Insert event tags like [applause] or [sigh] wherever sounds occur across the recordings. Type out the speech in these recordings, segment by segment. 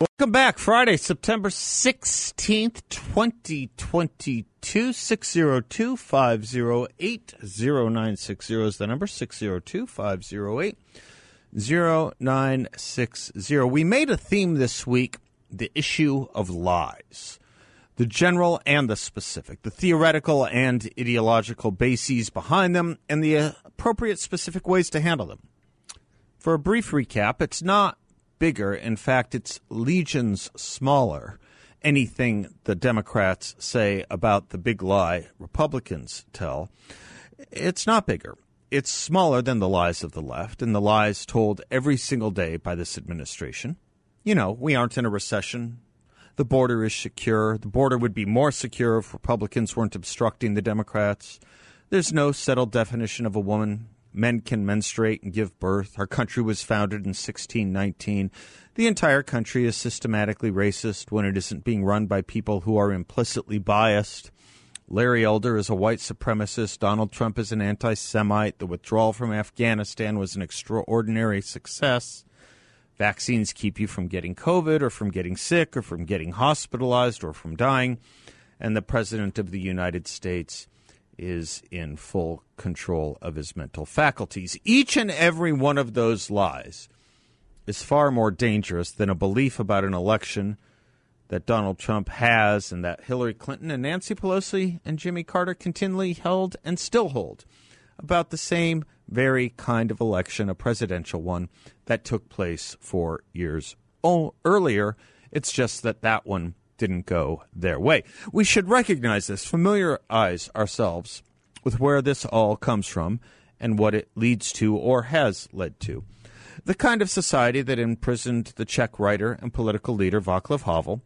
Welcome back. Friday, September 16th, 2022. 602 508 0960 is the number. 602 508 0960. We made a theme this week the issue of lies, the general and the specific, the theoretical and ideological bases behind them, and the appropriate specific ways to handle them. For a brief recap, it's not bigger. In fact, it's legions smaller. Anything the Democrats say about the big lie Republicans tell, it's not bigger. It's smaller than the lies of the left and the lies told every single day by this administration. You know, we aren't in a recession. The border is secure. The border would be more secure if Republicans weren't obstructing the Democrats. There's no settled definition of a woman men can menstruate and give birth. Our country was founded in 1619. The entire country is systematically racist when it isn't being run by people who are implicitly biased. Larry Elder is a white supremacist. Donald Trump is an anti Semite. The withdrawal from Afghanistan was an extraordinary success. Vaccines keep you from getting COVID or from getting sick or from getting hospitalized or from dying. And the President of the United States is in full control of his mental faculties. Each and every one of those lies is far more dangerous than a belief about an election that Donald Trump has and that Hillary Clinton and Nancy Pelosi and Jimmy Carter continually held and still hold about the same very kind of election, a presidential one that took place four years earlier. It's just that that one didn't go their way. We should recognize this, familiarize ourselves with where this all comes from and what it leads to or has led to. The kind of society that imprisoned the Czech writer and political leader Václav Havel,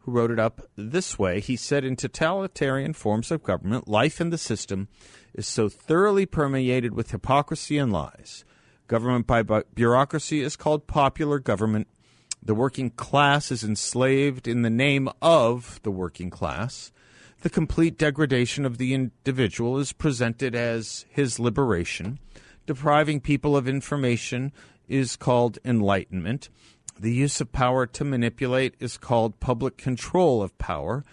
who wrote it up this way. He said, In totalitarian forms of government, life in the system is so thoroughly permeated with hypocrisy and lies. Government by bureaucracy is called popular government the working class is enslaved in the name of the working class. The complete degradation of the individual is presented as his liberation. Depriving people of information is called enlightenment. The use of power to manipulate is called public control of power.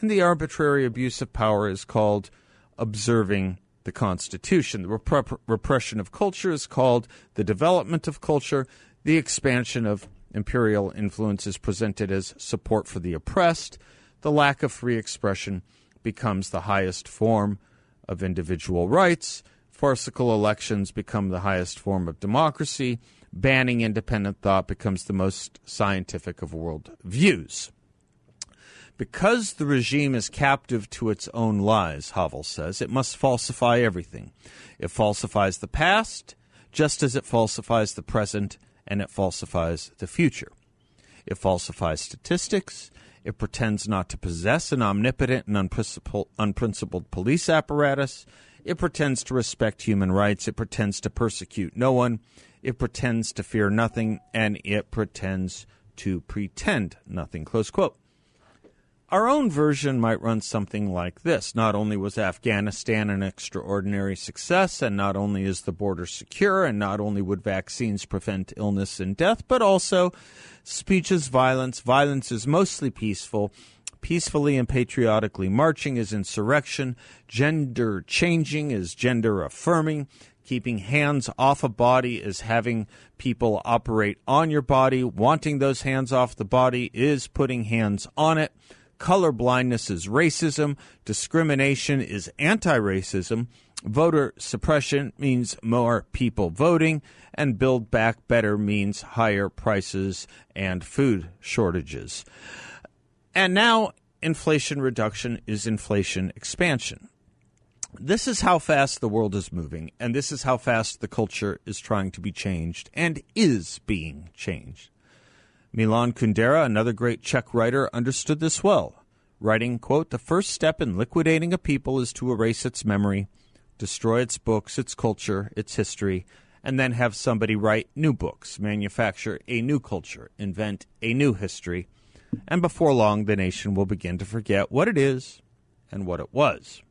And the arbitrary abuse of power is called observing the Constitution. The rep- repression of culture is called the development of culture. The expansion of imperial influence is presented as support for the oppressed, the lack of free expression becomes the highest form of individual rights. Farcical elections become the highest form of democracy. Banning independent thought becomes the most scientific of world views. Because the regime is captive to its own lies, Havel says, it must falsify everything. It falsifies the past just as it falsifies the present and it falsifies the future. It falsifies statistics. It pretends not to possess an omnipotent and unprincipled, police apparatus. It pretends to respect human rights. It pretends to persecute no one. It pretends to fear nothing. And it pretends to pretend nothing. Close quote. Our own version might run something like this. Not only was Afghanistan an extraordinary success, and not only is the border secure, and not only would vaccines prevent illness and death, but also speech is violence. Violence is mostly peaceful. Peacefully and patriotically marching is insurrection. Gender changing is gender affirming. Keeping hands off a body is having people operate on your body. Wanting those hands off the body is putting hands on it. Color blindness is racism. Discrimination is anti racism. Voter suppression means more people voting. And Build Back Better means higher prices and food shortages. And now inflation reduction is inflation expansion. This is how fast the world is moving, and this is how fast the culture is trying to be changed and is being changed. Milan Kundera, another great Czech writer, understood this well, writing, quote, "The first step in liquidating a people is to erase its memory, destroy its books, its culture, its history, and then have somebody write new books, manufacture a new culture, invent a new history, and before long the nation will begin to forget what it is and what it was."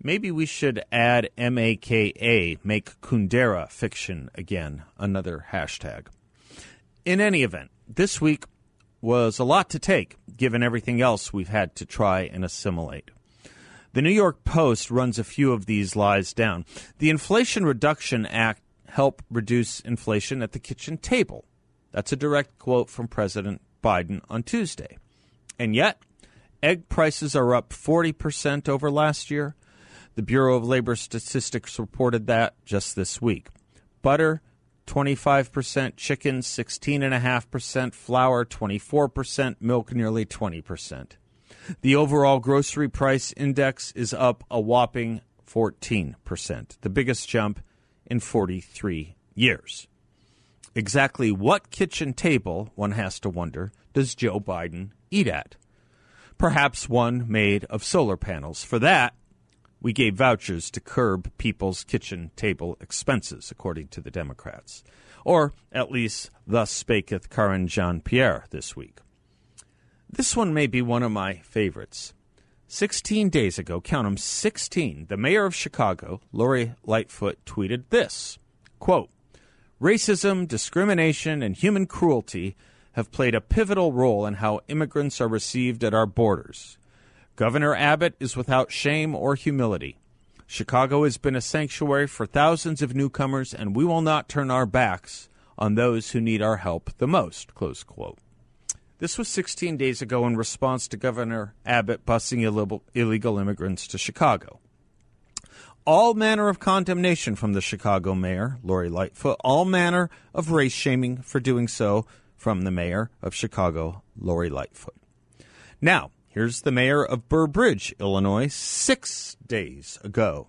Maybe we should add MAKA, make Kundera fiction again, another hashtag. In any event, this week was a lot to take, given everything else we've had to try and assimilate. The New York Post runs a few of these lies down. The Inflation Reduction Act helped reduce inflation at the kitchen table. That's a direct quote from President Biden on Tuesday. And yet, egg prices are up 40% over last year. The Bureau of Labor Statistics reported that just this week. Butter 25%, chicken 16.5%, flour 24%, milk nearly 20%. The overall grocery price index is up a whopping 14%, the biggest jump in 43 years. Exactly what kitchen table, one has to wonder, does Joe Biden eat at? Perhaps one made of solar panels. For that, we gave vouchers to curb people's kitchen table expenses, according to the Democrats. Or, at least, thus spaketh Karine Jean Pierre this week. This one may be one of my favorites. Sixteen days ago, count count 'em, 16, the mayor of Chicago, Lori Lightfoot, tweeted this quote, Racism, discrimination, and human cruelty have played a pivotal role in how immigrants are received at our borders. Governor Abbott is without shame or humility. Chicago has been a sanctuary for thousands of newcomers, and we will not turn our backs on those who need our help the most. Close quote. This was 16 days ago in response to Governor Abbott busing illegal immigrants to Chicago. All manner of condemnation from the Chicago mayor, Lori Lightfoot, all manner of race shaming for doing so from the mayor of Chicago, Lori Lightfoot. Now, Here's the mayor of Burr Ridge, Illinois, six days ago.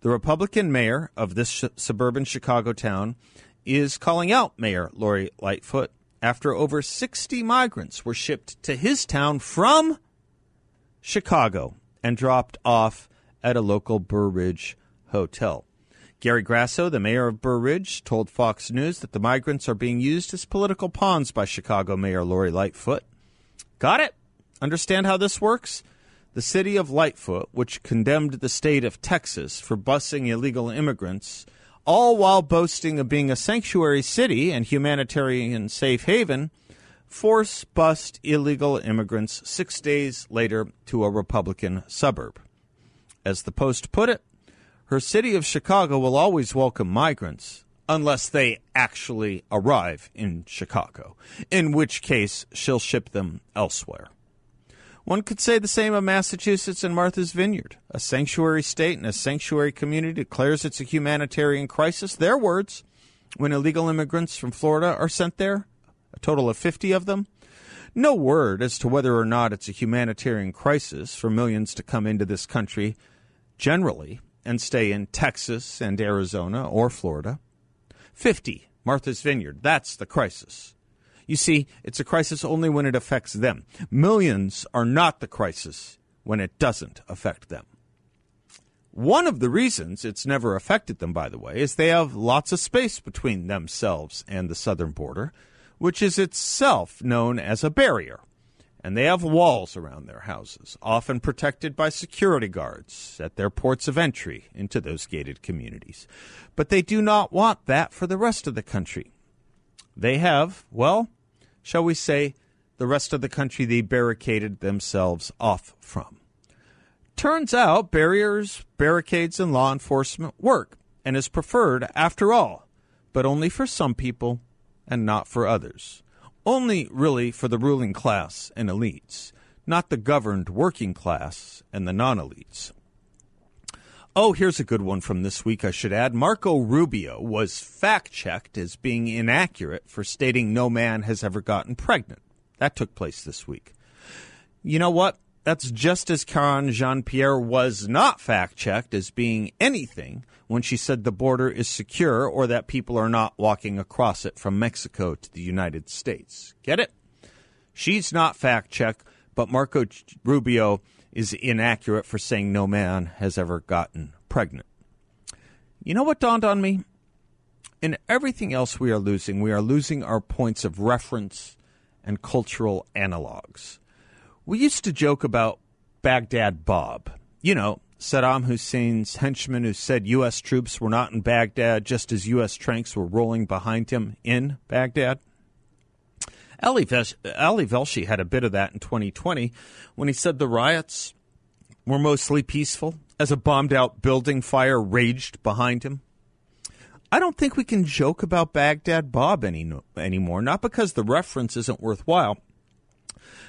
The Republican mayor of this sh- suburban Chicago town is calling out Mayor Lori Lightfoot after over 60 migrants were shipped to his town from Chicago and dropped off at a local Burr Ridge hotel. Gary Grasso, the mayor of Burr Ridge, told Fox News that the migrants are being used as political pawns by Chicago Mayor Lori Lightfoot. Got it? Understand how this works? The city of Lightfoot, which condemned the state of Texas for busing illegal immigrants, all while boasting of being a sanctuary city and humanitarian safe haven, force bust illegal immigrants six days later to a Republican suburb. As the Post put it, her city of Chicago will always welcome migrants unless they actually arrive in Chicago, in which case she'll ship them elsewhere. One could say the same of Massachusetts and Martha's Vineyard. A sanctuary state and a sanctuary community declares it's a humanitarian crisis. Their words when illegal immigrants from Florida are sent there, a total of 50 of them. No word as to whether or not it's a humanitarian crisis for millions to come into this country generally and stay in Texas and Arizona or Florida. 50, Martha's Vineyard, that's the crisis. You see, it's a crisis only when it affects them. Millions are not the crisis when it doesn't affect them. One of the reasons it's never affected them, by the way, is they have lots of space between themselves and the southern border, which is itself known as a barrier. And they have walls around their houses, often protected by security guards at their ports of entry into those gated communities. But they do not want that for the rest of the country. They have, well, shall we say, the rest of the country they barricaded themselves off from. Turns out barriers, barricades, and law enforcement work and is preferred after all, but only for some people and not for others. Only really for the ruling class and elites, not the governed working class and the non elites. Oh, here's a good one from this week, I should add. Marco Rubio was fact checked as being inaccurate for stating no man has ever gotten pregnant. That took place this week. You know what? That's just as Karine Jean Pierre was not fact checked as being anything when she said the border is secure or that people are not walking across it from Mexico to the United States. Get it? She's not fact checked, but Marco Rubio is inaccurate for saying no man has ever gotten pregnant. You know what dawned on me? In everything else we are losing, we are losing our points of reference and cultural analogs. We used to joke about Baghdad Bob. You know, Saddam Hussein's henchman who said U.S. troops were not in Baghdad just as U.S. tanks were rolling behind him in Baghdad. Ali, Velshi had a bit of that in 2020 when he said the riots were mostly peaceful as a bombed out building fire raged behind him. I don't think we can joke about Baghdad Bob any, anymore, not because the reference isn't worthwhile,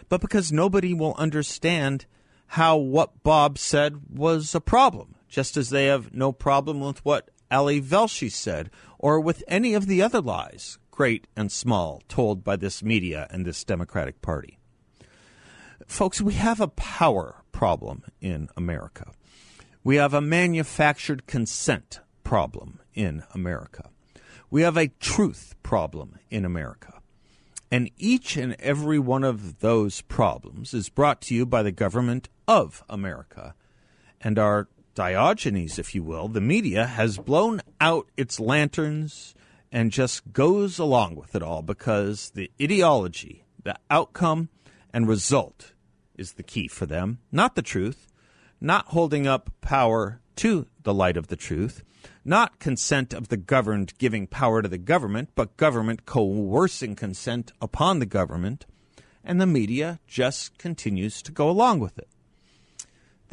but because nobody will understand how what Bob said was a problem, just as they have no problem with what Ali Velshi said or with any of the other lies, great and small, told by this media and this Democratic Party. Folks, we have a power problem in America. We have a manufactured consent problem in America. We have a truth problem in America. And each and every one of those problems is brought to you by the government of America. And our Diogenes, if you will, the media has blown out its lanterns and just goes along with it all because the ideology, the outcome, and result is the key for them, not the truth, not holding up power to the light of the truth, not consent of the governed giving power to the government, but government coercing consent upon the government, and the media just continues to go along with it.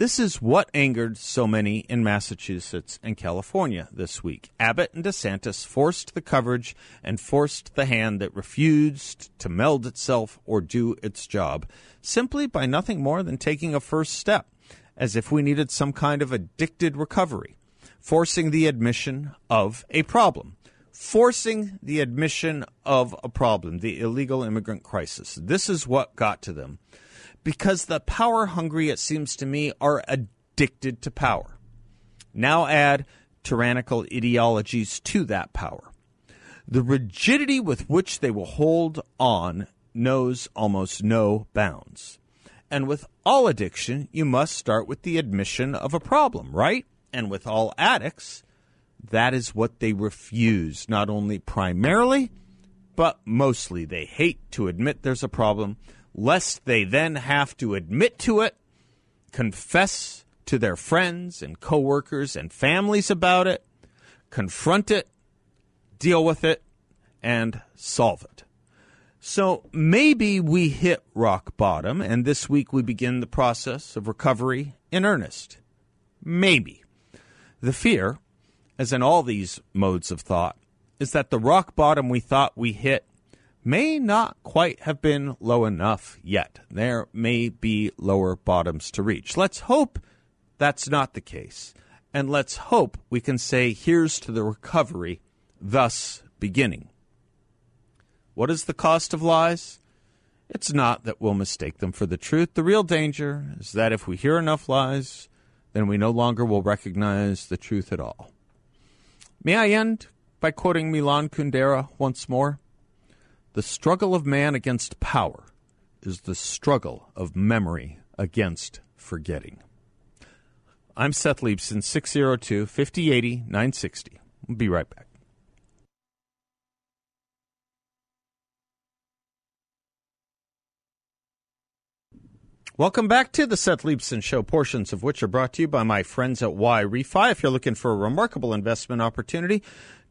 This is what angered so many in Massachusetts and California this week. Abbott and DeSantis forced the coverage and forced the hand that refused to meld itself or do its job simply by nothing more than taking a first step, as if we needed some kind of addicted recovery forcing the admission of a problem. Forcing the admission of a problem, the illegal immigrant crisis. This is what got to them. Because the power hungry, it seems to me, are addicted to power. Now add tyrannical ideologies to that power. The rigidity with which they will hold on knows almost no bounds. And with all addiction, you must start with the admission of a problem, right? And with all addicts, that is what they refuse, not only primarily, but mostly. They hate to admit there's a problem, lest they then have to admit to it, confess to their friends and coworkers and families about it, confront it, deal with it, and solve it. So maybe we hit rock bottom, and this week we begin the process of recovery in earnest. Maybe. The fear, as in all these modes of thought, is that the rock bottom we thought we hit may not quite have been low enough yet. There may be lower bottoms to reach. Let's hope that's not the case. And let's hope we can say, here's to the recovery, thus beginning. What is the cost of lies? It's not that we'll mistake them for the truth. The real danger is that if we hear enough lies, then we no longer will recognize the truth at all. May I end by quoting Milan Kundera once more? The struggle of man against power is the struggle of memory against forgetting. I'm Seth Leibsohn, 602 5080 960. We'll be right back. Welcome back to the Seth Leibsohn Show, portions of which are brought to you by my friends at YRefy. If you're looking for a remarkable investment opportunity,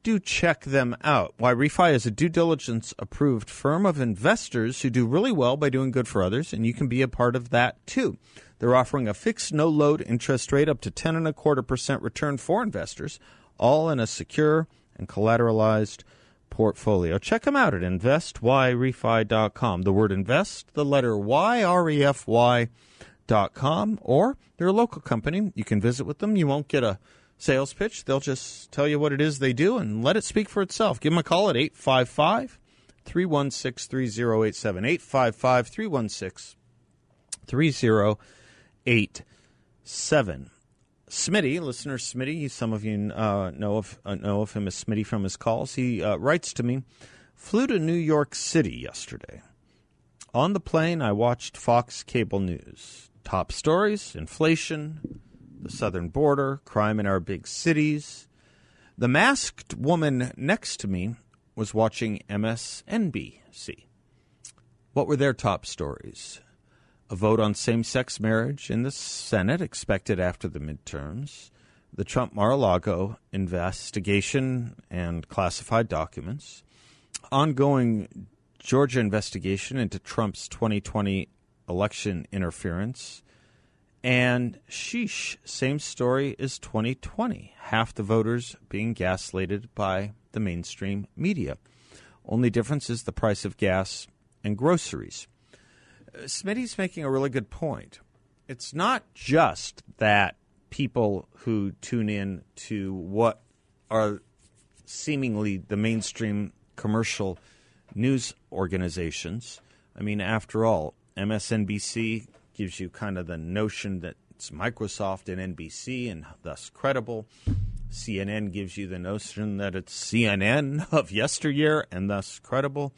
do check them out. YRefy is a due diligence approved firm of investors who do really well by doing good for others, and you can be a part of that too. They're offering a fixed no load interest rate up to ten and a quarter percent return for investors, all in a secure and collateralized portfolio. Check them out at investyrefy.com. The word invest, the letter Y R E F Y dot com, or they're a local company. You can visit with them. You won't get a sales pitch. They'll just tell you what it is they do and let it speak for itself. Give them a call at 855 316 3087. 855 316 3087. Smitty, listener Smitty, some of you uh, know of uh, know of him as Smitty from his calls. He uh, writes to me, flew to New York City yesterday. On the plane, I watched Fox Cable News. Top stories: inflation, the southern border, crime in our big cities. The masked woman next to me was watching MSNBC. What were their top stories? A vote on same sex marriage in the Senate expected after the midterms, the Trump Mar a Lago investigation and classified documents, ongoing Georgia investigation into Trump's 2020 election interference, and sheesh, same story as 2020. Half the voters being gaslighted by the mainstream media. Only difference is the price of gas and groceries. Uh, Smitty's making a really good point. It's not just that people who tune in to what are seemingly the mainstream commercial news organizations. I mean, after all, MSNBC gives you kind of the notion that it's Microsoft and NBC and thus credible. CNN gives you the notion that it's CNN [laughs] of yesteryear and thus credible.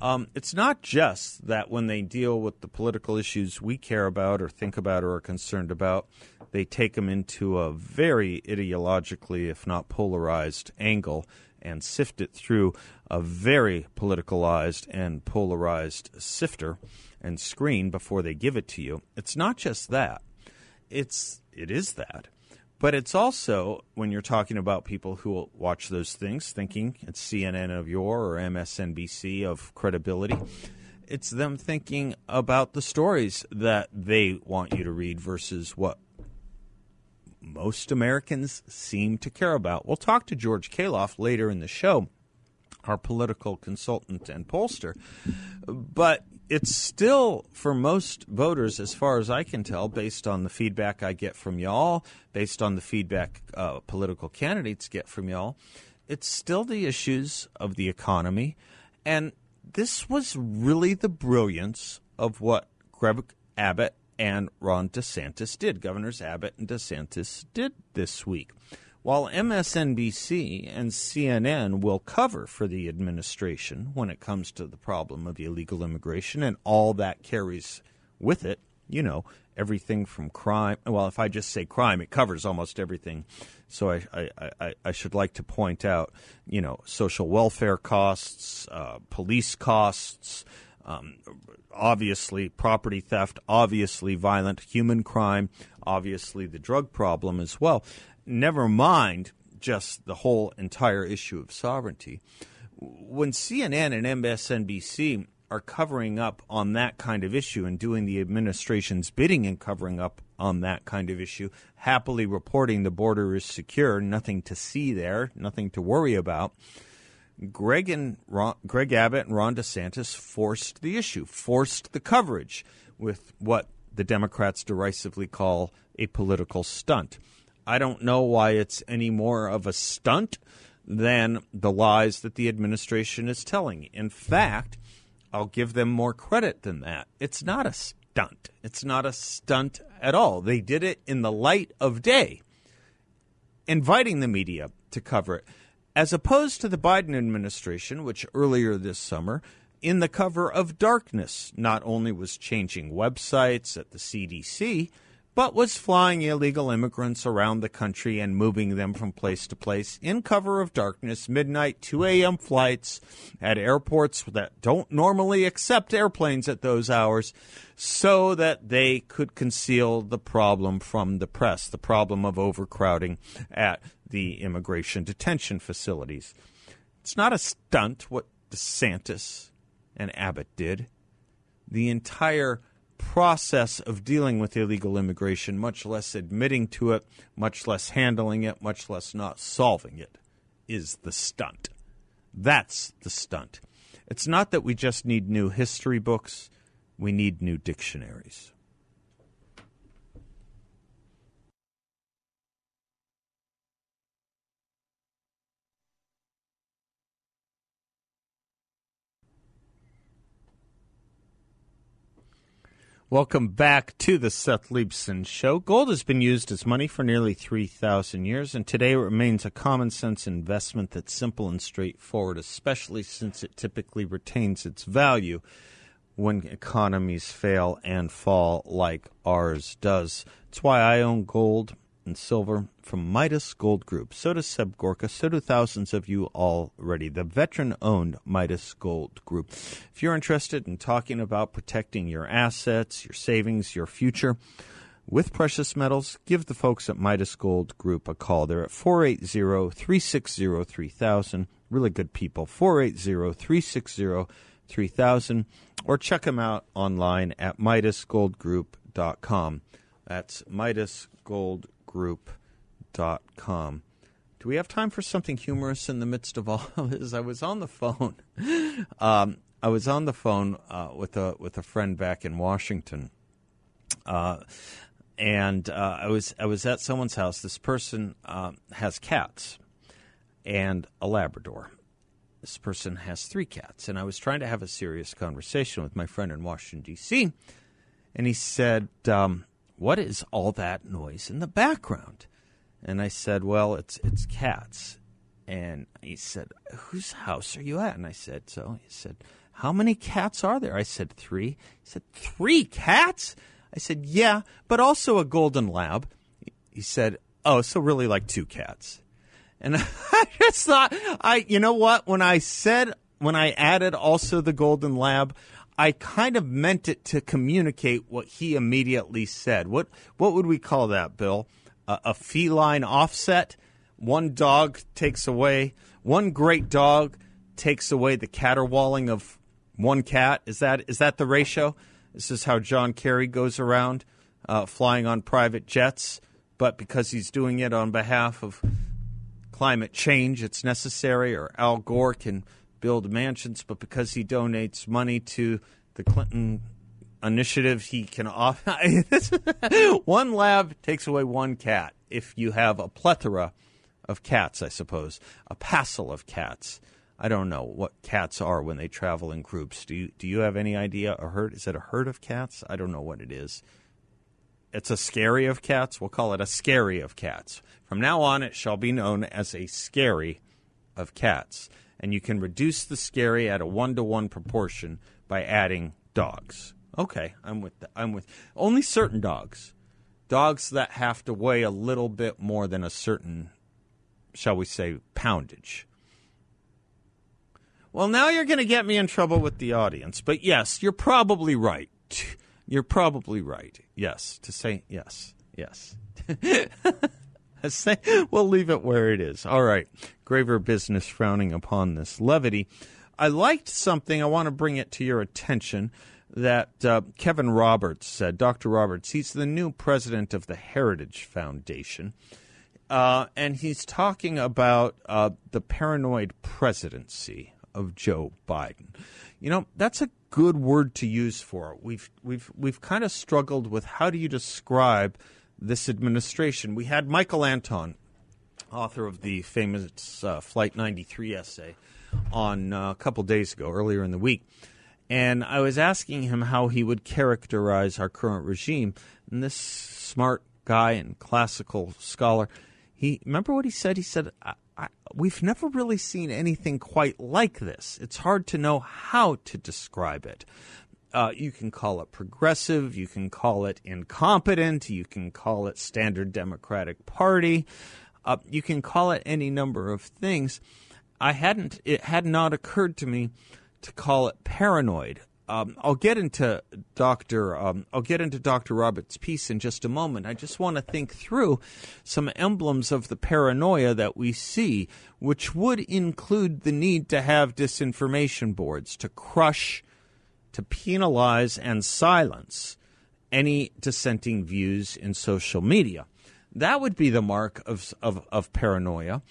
Um, it's not just that when they deal with the political issues we care about or think about or are concerned about, they take them into a very ideologically, if not polarized, angle and sift it through a very politicalized and polarized sifter and screen before they give it to you. It's not just that. It's it is that. But it's also when you're talking about people who watch those things thinking it's CNN of yore or MSNBC of credibility. It's them thinking about the stories that they want you to read versus what most Americans seem to care about. We'll talk to George Khalaf later in the show, our political consultant and pollster. But it's still for most voters, as far as I can tell, based on the feedback I get from y'all, based on the feedback uh, political candidates get from y'all, it's still the issues of the economy. And this was really the brilliance of what Greg Abbott and Ron DeSantis did. Governors Abbott and DeSantis did this week. While MSNBC and CNN will cover for the administration when it comes to the problem of illegal immigration and all that carries with it, you know, everything from crime. Well, if I just say crime, it covers almost everything. So I, I, I, I should like to point out, you know, social welfare costs, uh, police costs, um, obviously property theft, obviously violent human crime, obviously the drug problem as well never mind just the whole entire issue of sovereignty. When CNN and MSNBC are covering up on that kind of issue and doing the administration's bidding and covering up on that kind of issue, happily reporting the border is secure, nothing to see there, nothing to worry about. Greg and Ron, Greg Abbott and Ron DeSantis forced the issue, forced the coverage with what the Democrats derisively call a political stunt. I don't know why it's any more of a stunt than the lies that the administration is telling. In fact, I'll give them more credit than that. It's not a stunt. It's not a stunt at all. They did it in the light of day, inviting the media to cover it, as opposed to the Biden administration, which earlier this summer, in the cover of darkness, not only was changing websites at the CDC but was flying illegal immigrants around the country and moving them from place to place in cover of darkness, midnight, 2 a.m. flights at airports that don't normally accept airplanes at those hours so that they could conceal the problem from the press, the problem of overcrowding at the immigration detention facilities. It's not a stunt what DeSantis and Abbott did. The entire process of dealing with illegal immigration, much less admitting to it, much less handling it, much less not solving it, is the stunt. That's the stunt. It's not that we just need new history books, we need new dictionaries. Welcome back to the Seth Leibsohn Show. Gold has been used as money for nearly 3,000 years, and today it remains a common sense investment that's simple and straightforward, especially since it typically retains its value when economies fail and fall like ours does. It's why I own gold and silver from Midas Gold Group. So does Seb Gorka. So do thousands of you already. The veteran owned Midas Gold Group. If you're interested in talking about protecting your assets, your savings, your future, with precious metals, give the folks at Midas Gold Group a call. They're at 480 360 3000. Really good people. 480 360 3000. Or check them out online at MidasGoldGroup.com. That's MidasGoldGroup.com. Do we have time for something humorous in the midst of all of this? I was on the phone. [laughs] Um, I was on the phone uh, with a with a friend back in Washington, uh, and uh, I was I was at someone's house. This person uh, has cats and a Labrador. This person has three cats, and I was trying to have a serious conversation with my friend in Washington D.C. And he said, um, "What is all that noise in the background?" And I said, "Well, it's it's cats." And he said, "Whose house are you at?" And I said, "So." He said, "How many cats are there?" I said, three. He said, three cats?" I said, "Yeah, but also a golden lab." He said, "Oh, so really like two cats." And [laughs] I just thought, I, you know what? When I said, when I added also the golden lab, I kind of meant it to communicate what he immediately said. What, what would we call that, Bill? A, a feline offset? One dog takes away, one great dog takes away the caterwauling of one cat. Is that, is that the ratio? This is how John Kerry goes around uh, flying on private jets, but because he's doing it on behalf of climate change, it's necessary, or Al Gore can build mansions, but because he donates money to the Clinton initiative, he can off. [laughs] one lab takes away one cat. If you have a plethora of cats, I suppose, a passel of cats. I don't know what cats are when they travel in groups. Do you do you have any idea? A herd is it a herd of cats? I don't know what it is. It's a scary of cats. We'll call it a scary of cats. From now on, it shall be known as a scary of cats. And you can reduce the scary at a one to one proportion by adding dogs. Okay, I'm with. I'm with only certain dogs. Dogs that have to weigh a little bit more than a certain, shall we say, poundage. Well, now you're going to get me in trouble with the audience. But yes, you're probably right. You're probably right. Yes, to say yes, yes. [laughs] [laughs] we'll leave it where it is. All right. Graver business frowning upon this levity. I liked something. I want to bring it to your attention that uh, Kevin Roberts said. Dr. Roberts, he's the new president of the Heritage Foundation. Uh, and he's talking about uh, the paranoid presidency of Joe Biden. You know, that's a good word to use for it. We've we've we've kind of struggled with how do you describe this administration. We had Michael Anton, author of the famous uh, Flight 93 essay, on uh, a couple days ago, earlier in the week. And I was asking him how he would characterize our current regime. And this smart guy and classical scholar, he remember what he said? He said, I, I, "We've never really seen anything quite like this. It's hard to know how to describe it." Uh, you can call it progressive, you can call it incompetent, you can call it standard Democratic Party, uh, you can call it any number of things. I hadn't, it had not occurred to me to call it paranoid. Um, I'll get into Doctor. Um, I'll get into Doctor Roberts' piece in just a moment. I just want to think through some emblems of the paranoia that we see, which would include the need to have disinformation boards to crush to penalize and silence any dissenting views in social media. That would be the mark of, of, of paranoia.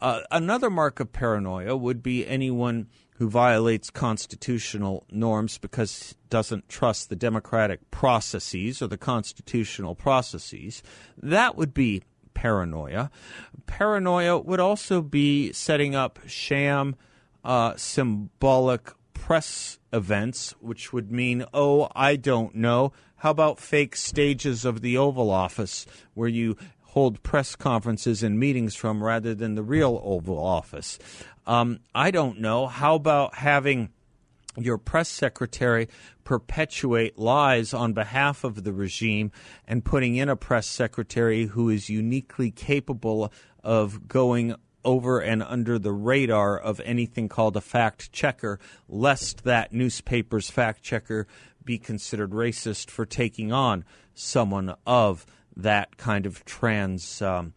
Uh, another mark of paranoia would be anyone who violates constitutional norms because doesn't trust the democratic processes or the constitutional processes. That would be paranoia. Paranoia would also be setting up sham, uh, symbolic press events, which would mean, oh, I don't know, How about fake stages of the Oval Office where you hold press conferences and meetings from rather than the real Oval Office? Um, I don't know. How about having your press secretary perpetuate lies on behalf of the regime and putting in a press secretary who is uniquely capable of going over and under the radar of anything called a fact checker, lest that newspaper's fact checker be considered racist for taking on someone of that kind of trans. Um,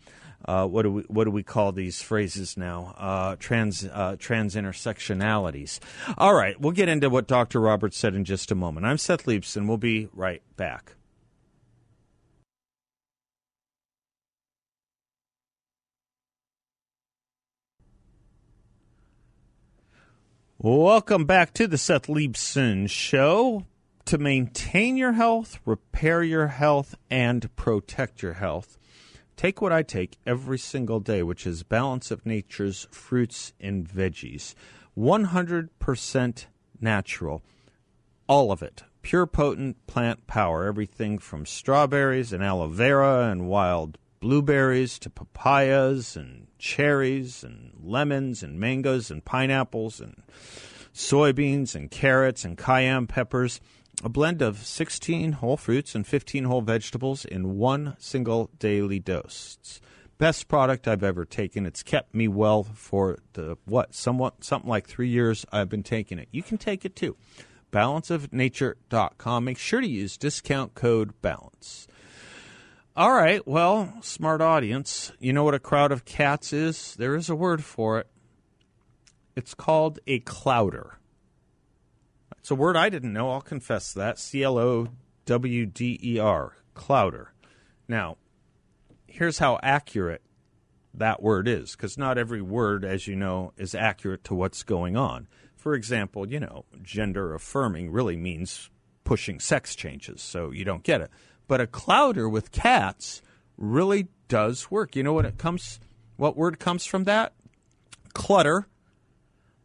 uh, what do we what do we call these phrases now? Uh, trans uh, trans intersectionalities. All right, we'll get into what Dr. Roberts said in just a moment. I'm Seth Leibsohn. We'll be right back. Welcome back to the Seth Leibsohn Show. To maintain your health, repair your health, and protect your health, take what I take every single day, which is Balance of Nature's fruits and veggies. 100% natural. All of it. Pure potent plant power. Everything from strawberries and aloe vera and wild blueberries to papayas and cherries and lemons and mangoes and pineapples and soybeans and carrots and cayenne peppers. A blend of 16 whole fruits and 15 whole vegetables in one single daily dose. Best product I've ever taken. It's kept me well for the what somewhat something like 3 years I've been taking it. You can take it too. balanceofnature.com. Make sure to use discount code balance. All right. Well, smart audience. You know what a crowd of cats is? There is a word for it. It's called a clowder. It's a word I didn't know. I'll confess that. C L O W D E R. Clowder. Now, here's how accurate that word is, because not every word, as you know, is accurate to what's going on. For example, you know, gender affirming really means pushing sex changes, so you don't get it. But a clowder with cats really does work. You know what it comes what word comes from that? Clutter.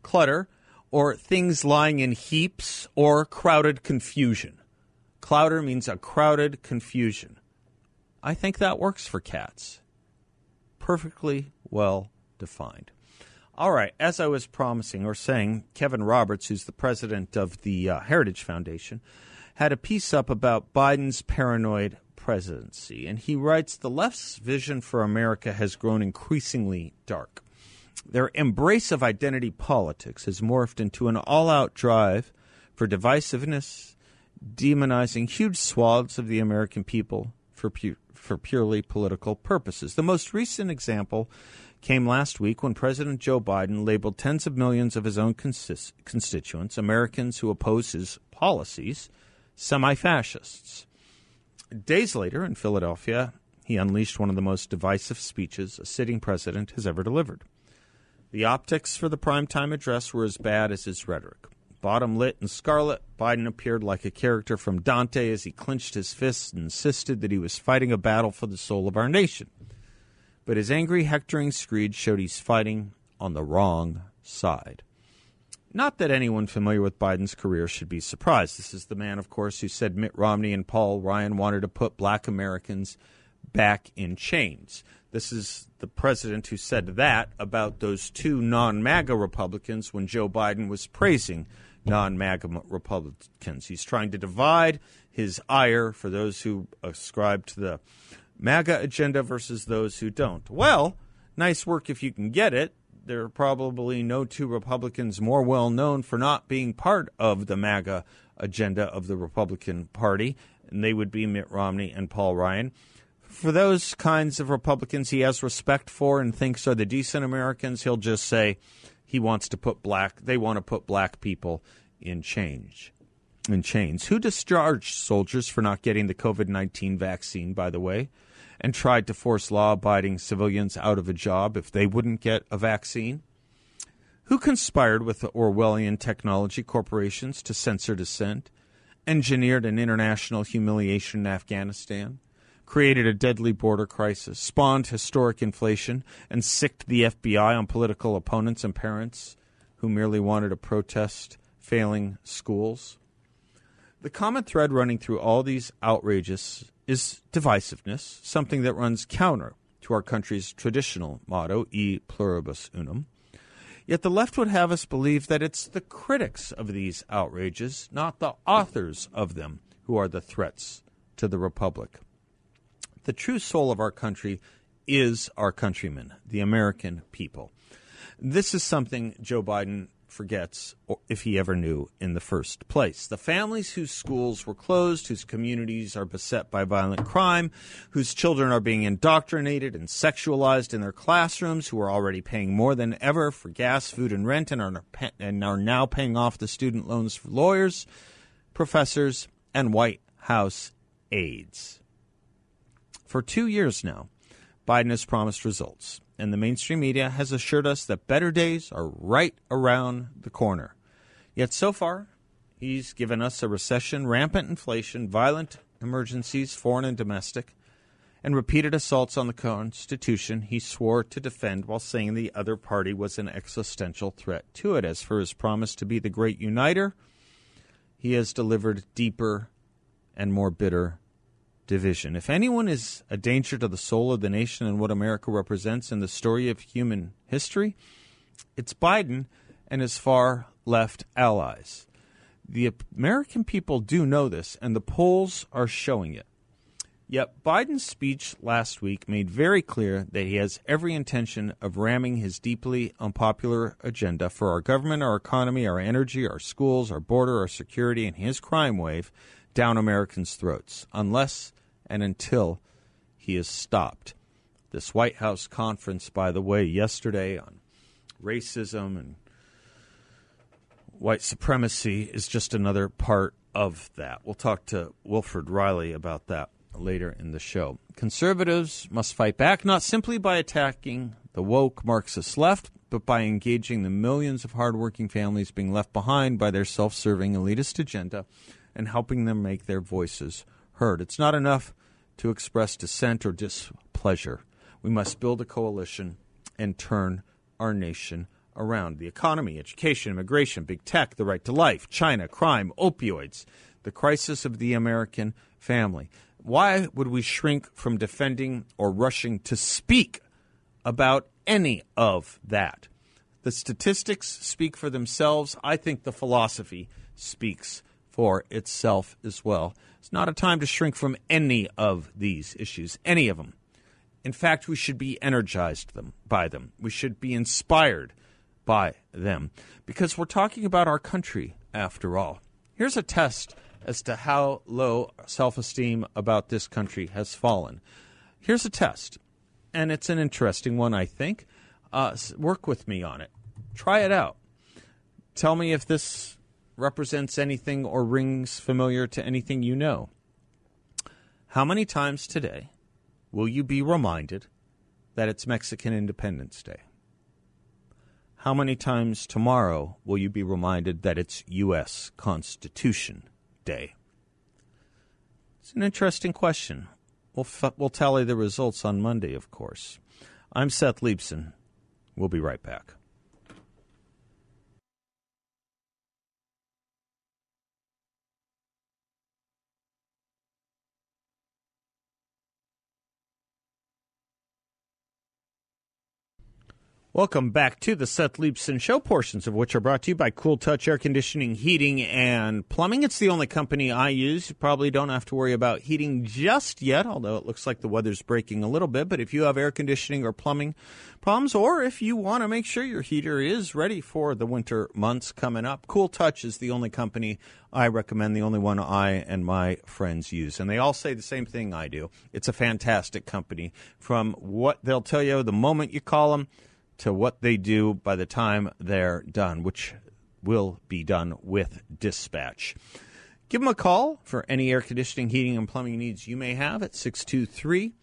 Clutter or things lying in heaps or crowded confusion. Clowder means a crowded confusion. I think that works for cats. Perfectly well defined. All right, as I was promising or saying, Kevin Roberts, who's the president of the uh, Heritage Foundation, had a piece up about Biden's paranoid presidency. And he writes The left's vision for America has grown increasingly dark. Their embrace of identity politics has morphed into an all out drive for divisiveness, demonizing huge swaths of the American people for, pu- for purely political purposes. The most recent example came last week when President Joe Biden labeled tens of millions of his own consist- constituents, Americans who oppose his policies, semi fascists. Days later, in Philadelphia, he unleashed one of the most divisive speeches a sitting president has ever delivered. The optics for the primetime address were as bad as his rhetoric. Bottom lit in scarlet, Biden appeared like a character from Dante as he clenched his fists and insisted that he was fighting a battle for the soul of our nation. But his angry, hectoring screed showed he's fighting on the wrong side. Not that anyone familiar with Biden's career should be surprised. This is the man, of course, who said Mitt Romney and Paul Ryan wanted to put black Americans back in chains. This is the president who said that about those two non MAGA Republicans when Joe Biden was praising non MAGA Republicans. He's trying to divide his ire for those who ascribe to the MAGA agenda versus those who don't. Well, nice work if you can get it there are probably no two Republicans more well known for not being part of the MAGA agenda of the Republican Party, and they would be Mitt Romney and Paul Ryan. For those kinds of Republicans he has respect for and thinks are the decent Americans, he'll just say he wants to put black they want to put black people in change in chains. Who discharged soldiers for not getting the COVID 19 vaccine, by the way? And tried to force law abiding civilians out of a job if they wouldn't get a vaccine? Who conspired with the Orwellian technology corporations to censor dissent, engineered an international humiliation in Afghanistan, created a deadly border crisis, spawned historic inflation, and sicked the FBI on political opponents and parents who merely wanted to protest failing schools? The common thread running through all these outrages is divisiveness, something that runs counter to our country's traditional motto, e pluribus unum. Yet the left would have us believe that it's the critics of these outrages, not the authors of them, who are the threats to the Republic. The true soul of our country is our countrymen, the American people. This is something Joe Biden forgets if he ever knew in the first place. The families whose schools were closed, whose communities are beset by violent crime, whose children are being indoctrinated and sexualized in their classrooms, who are already paying more than ever for gas, food, and rent, and are, and are now paying off the student loans for lawyers, professors, and White House aides. For two years now, Biden has promised results and the mainstream media has assured us that better days are right around the corner. Yet so far, he's given us a recession, rampant inflation, violent emergencies, foreign and domestic, and repeated assaults on the Constitution he swore to defend while saying the other party was an existential threat to it. As for his promise to be the great uniter, he has delivered deeper and more bitter division. If anyone is a danger to the soul of the nation and what America represents in the story of human history, it's Biden and his far left allies. The American people do know this, and the polls are showing it. Yet Biden's speech last week made very clear that he has every intention of ramming his deeply unpopular agenda for our government, our economy, our energy, our schools, our border, our security, and his crime wave down Americans' throats, unless and until he is stopped. This White House conference, by the way, yesterday on racism and white supremacy is just another part of that. We'll talk to Wilfred Reilly about that later in the show. Conservatives must fight back not simply by attacking the woke Marxist left, but by engaging the millions of hardworking families being left behind by their self serving elitist agenda and helping them make their voices heard. It's not enough to express dissent or displeasure. We must build a coalition and turn our nation around. The economy, education, immigration, big tech, the right to life, China, crime, opioids, the crisis of the American family. Why would we shrink from defending or rushing to speak about any of that? The statistics speak for themselves. I think the philosophy speaks for itself as well. It's not a time to shrink from any of these issues, any of them. In fact, we should be energized them by them. We should be inspired by them because we're talking about our country after all. Here's a test as to how low self-esteem about this country has fallen. Here's a test, and it's an interesting one, I think. Uh, work with me on it. Try it out. Tell me if this represents anything or rings familiar to anything you know. How many times today will you be reminded that it's Mexican Independence Day? How many times tomorrow will you be reminded that it's U.S. Constitution Day? It's an interesting question. We'll, f- we'll tally the results on Monday, of course. I'm Seth Leibsohn. We'll be right back. Welcome back to the Seth Leibsohn Show, portions of which are brought to you by Cool Touch Air Conditioning, Heating, and Plumbing. It's the only company I use. You probably don't have to worry about heating just yet, although it looks like the weather's breaking a little bit. But if you have air conditioning or plumbing problems, or if you want to make sure your heater is ready for the winter months coming up, Cool Touch is the only company I recommend, the only one I and my friends use. And they all say the same thing I do. It's a fantastic company. From what they'll tell you the moment you call them, to what they do by the time they're done, which will be done with dispatch. Give them a call for any air conditioning, heating, and plumbing needs you may have at 623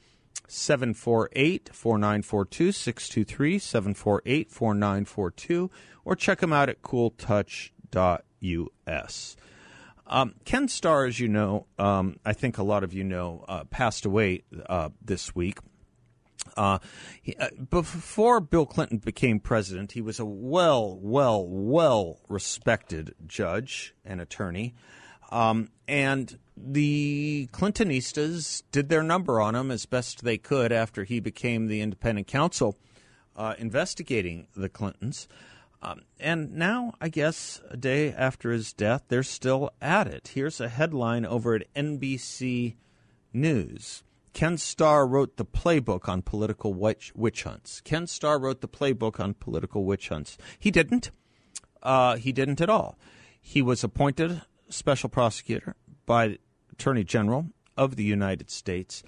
748 4942, 623 748 4942, or check them out at cooltouch.us. Um, Ken Starr, as you know, um, I think a lot of you know, uh, passed away uh, this week. Uh, he, uh, before Bill Clinton became president, he was a well, well, well respected judge and attorney. Um, and the Clintonistas did their number on him as best they could after he became the independent counsel uh, investigating the Clintons. Um, and now, I guess, a day after his death, they're still at it. Here's a headline over at NBC News. Ken Starr wrote the playbook on political witch, witch hunts. Ken Starr wrote the playbook on political witch hunts. He didn't. Uh, he didn't at all. He was appointed special prosecutor by Attorney General of the United States,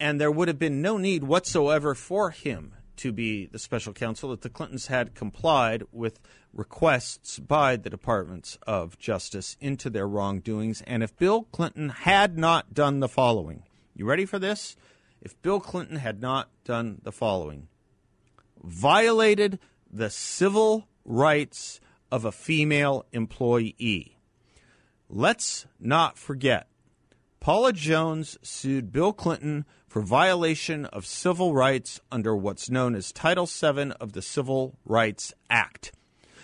and there would have been no need whatsoever for him to be the special counsel if the Clintons had complied with requests by the Departments of Justice into their wrongdoings. And if Bill Clinton had not done the following, you ready for this? If Bill Clinton had not done the following, violated the civil rights of a female employee. Let's not forget, Paula Jones sued Bill Clinton for violation of civil rights under what's known as Title VII of the Civil Rights Act.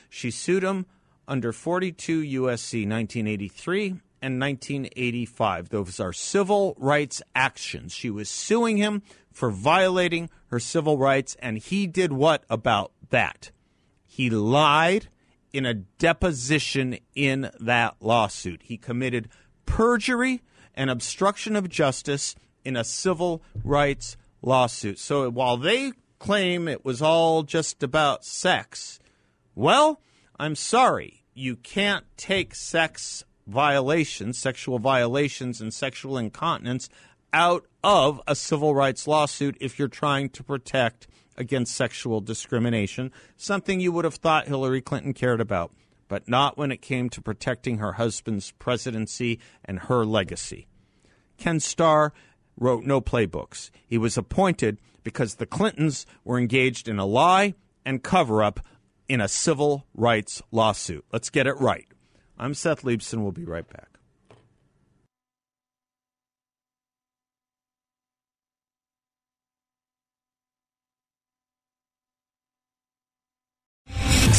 She sued him under 42 U.S.C. 1983 and 1985. Those are civil rights actions. She was suing him for violating her civil rights, and he did what about that? He lied in a deposition in that lawsuit. He committed perjury and obstruction of justice in a civil rights lawsuit. So while they claim it was all just about sex, well, I'm sorry. You can't take sex violations, sexual violations, and sexual incontinence out of a civil rights lawsuit if you're trying to protect against sexual discrimination, something you would have thought Hillary Clinton cared about, but not when it came to protecting her husband's presidency and her legacy. Ken Starr wrote no playbooks. He was appointed because the Clintons were engaged in a lie and cover up in a civil rights lawsuit. Let's get it right. I'm Seth Leibsohn. We'll be right back.